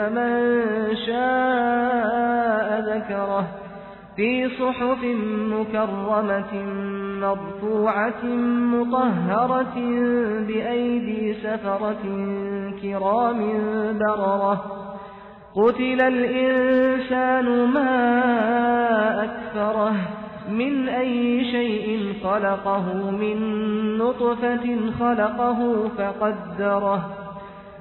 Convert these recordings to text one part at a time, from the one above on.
فمن شاء ذكره في صحف مكرمة مرفوعة مطهرة بأيدي سفرة كرام بررة قتل الإنسان ما أكفره من أي شيء خلقه من نطفة خلقه فقدره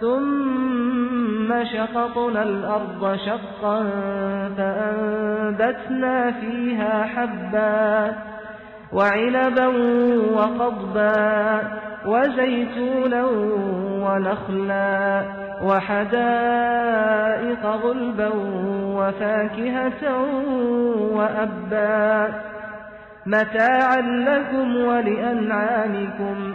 ثم شققنا الأرض شقا فأنبتنا فيها حبا وعنبا وقضبا وزيتونا ونخلا وحدائق غلبا وفاكهة وأبا متاعا لكم ولأنعامكم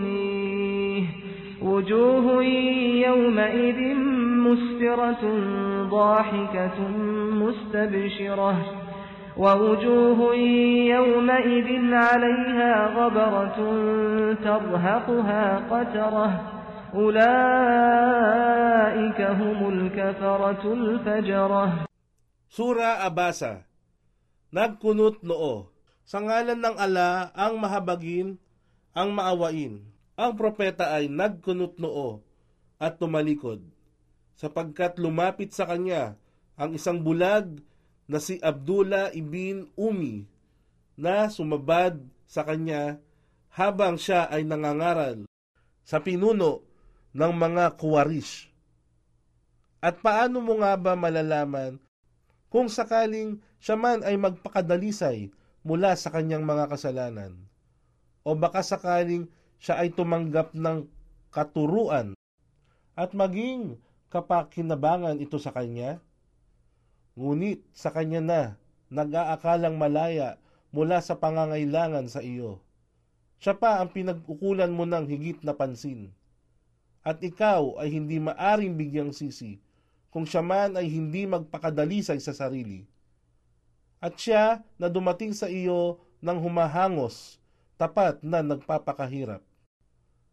وجوه يومئذ مسفرة ضاحكة مستبشرة ووجوه يومئذ عليها غبرة ترهقها قترة أولئك هم الكفرة الفجرة Sura Abasa Nagkunot noo Sa ngalan ng ala ang mahabagin, ang maawain. Ang propeta ay nagkunot noo at tumalikod, sapagkat lumapit sa kanya ang isang bulag na si Abdullah ibn Umi na sumabad sa kanya habang siya ay nangangaral sa pinuno ng mga kuwarish. At paano mo nga ba malalaman kung sakaling siya man ay magpakadalisay mula sa kanyang mga kasalanan? O baka sakaling siya ay tumanggap ng katuruan at maging kapakinabangan ito sa kanya? Ngunit sa kanya na nag-aakalang malaya mula sa pangangailangan sa iyo. Siya pa ang pinag-ukulan mo ng higit na pansin. At ikaw ay hindi maaring bigyang sisi kung siya man ay hindi magpakadalisay sa sarili. At siya na dumating sa iyo ng humahangos, tapat na nagpapakahirap.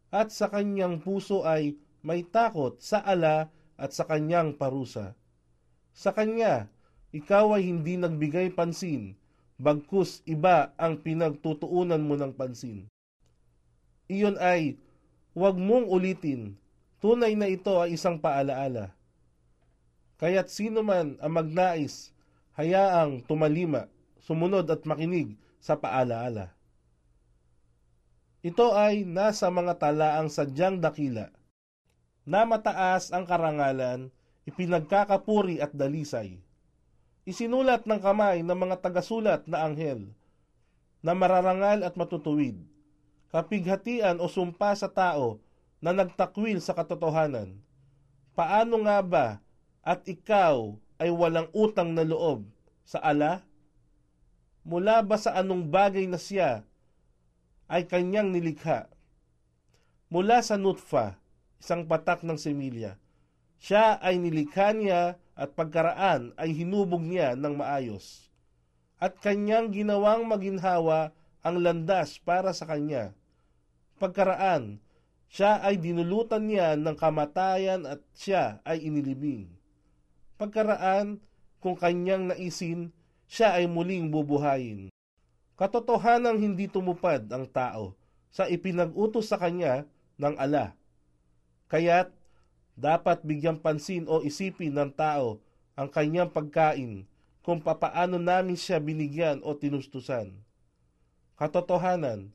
At sa kanyang puso ay may takot sa ala at sa kanyang parusa. Sa kanya, ikaw ay hindi nagbigay pansin, bagkus iba ang pinagtutuunan mo ng pansin. Iyon ay, huwag mong ulitin, tunay na ito ay isang paalaala. Kaya't sino man ang magnais, hayaang tumalima, sumunod at makinig sa paalaala. Ito ay nasa mga talaang sadyang dakila, na mataas ang karangalan, ipinagkakapuri at dalisay. Isinulat ng kamay ng mga tagasulat na anghel, na mararangal at matutuwid, kapighatian o sumpa sa tao na nagtakwil sa katotohanan, Paano nga ba at ikaw ay walang utang na loob sa ala? Mula ba sa anong bagay na siya ay kanyang nilikha? Mula sa nutfa, isang patak ng semilya, siya ay nilikha niya at pagkaraan ay hinubog niya ng maayos. At kanyang ginawang maginhawa ang landas para sa kanya. Pagkaraan, siya ay dinulutan niya ng kamatayan at siya ay inilibing. Pagkaraan, kung kanyang naisin, siya ay muling bubuhayin. Katotohanang hindi tumupad ang tao sa ipinag-utos sa kanya ng ala. Kaya't dapat bigyang pansin o isipin ng tao ang kanyang pagkain kung papaano namin siya binigyan o tinustusan. Katotohanan,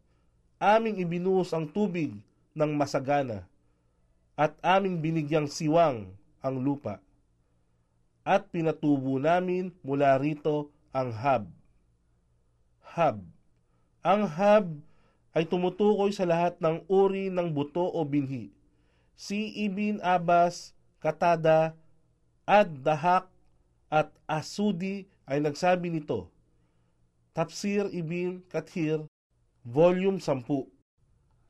aming ibinuhos ang tubig ng masagana at aming binigyang siwang ang lupa. At pinatubo namin mula rito ang hab. Hab. Ang hab ay tumutukoy sa lahat ng uri ng buto o binhi si Ibn Abbas, Katada, Ad Dahak at Asudi ay nagsabi nito. Tafsir Ibn Kathir, Volume 10.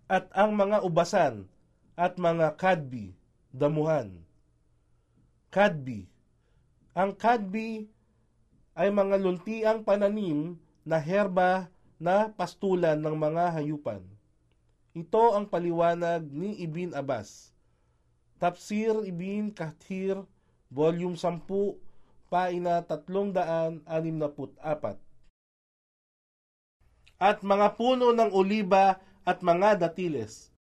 At ang mga ubasan at mga kadbi, damuhan. Kadbi. Ang kadbi ay mga luntiang pananim na herba na pastulan ng mga hayupan. Ito ang paliwanag ni Ibn Abbas. Tafsir Ibn Kathir, Volume 10, Paina 364. At mga puno ng oliba at mga datiles.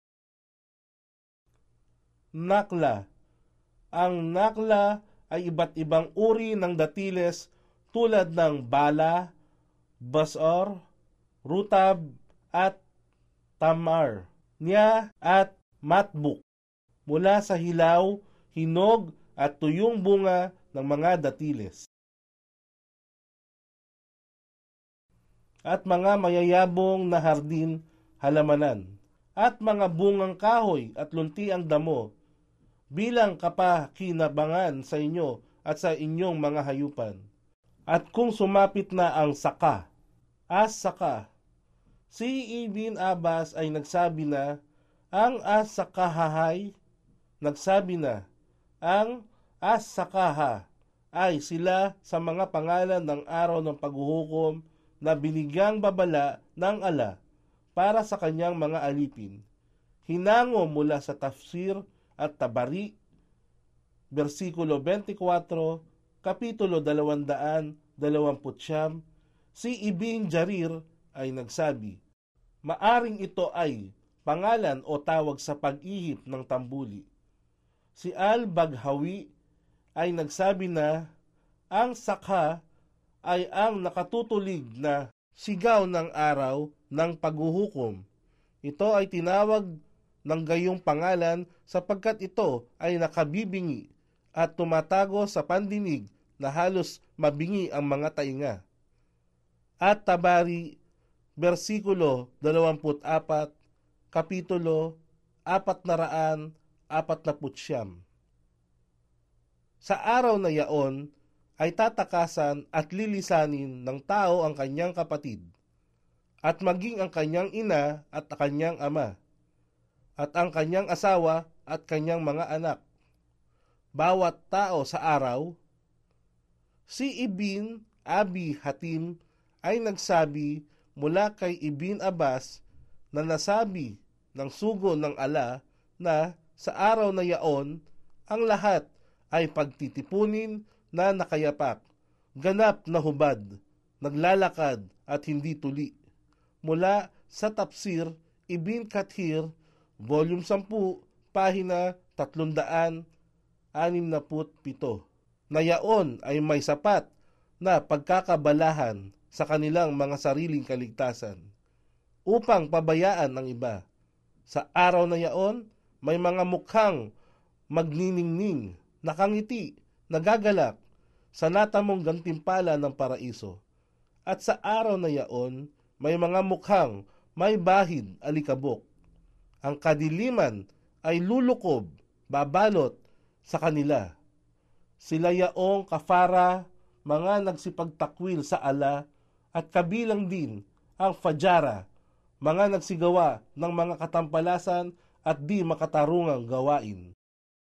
Nakla. Ang nakla ay iba't ibang uri ng datiles tulad ng bala, basor, rutab, at tamar, niya at matbuk mula sa hilaw, hinog at tuyong bunga ng mga datiles. At mga mayayabong na hardin, halamanan, at mga bungang kahoy at lunti ang damo, bilang kapakinabangan sa inyo at sa inyong mga hayupan. At kung sumapit na ang saka, as saka, si Ibn Abbas ay nagsabi na ang as sakahahay nagsabi na, ang As-Sakaha ay sila sa mga pangalan ng araw ng paghuhukom na binigyang babala ng ala para sa kanyang mga alipin. Hinango mula sa tafsir at tabari, versikulo 24, kapitulo 229, si Ibn Jarir ay nagsabi, Maaring ito ay pangalan o tawag sa pag-ihip ng tambuli si Al-Baghawi ay nagsabi na ang sakha ay ang nakatutulig na sigaw ng araw ng paghuhukom. Ito ay tinawag ng gayong pangalan sapagkat ito ay nakabibingi at tumatago sa pandinig na halos mabingi ang mga tainga. At Tabari, versikulo 24, kapitulo 400 apat na putsyam. Sa araw na yaon ay tatakasan at lilisanin ng tao ang kanyang kapatid, at maging ang kanyang ina at kanyang ama, at ang kanyang asawa at kanyang mga anak. Bawat tao sa araw, si Ibin Abi Hatim ay nagsabi mula kay Ibin Abbas na nasabi ng sugo ng ala na sa araw na yaon, ang lahat ay pagtitipunin na nakayapak, ganap na hubad, naglalakad at hindi tuli. Mula sa Tapsir, Ibn Kathir, Volume 10, pahina 367. Na yaon ay may sapat na pagkakabalahan sa kanilang mga sariling kaligtasan upang pabayaan ng iba. Sa araw na yaon, may mga mukhang magniningning, nakangiti, nagagalak sa natamong gantimpala ng paraiso. At sa araw na yaon, may mga mukhang may bahid alikabok. Ang kadiliman ay lulukob, babalot sa kanila. Sila yaong kafara, mga nagsipagtakwil sa ala, at kabilang din ang fajara, mga nagsigawa ng mga katampalasan at di makatarungang gawain.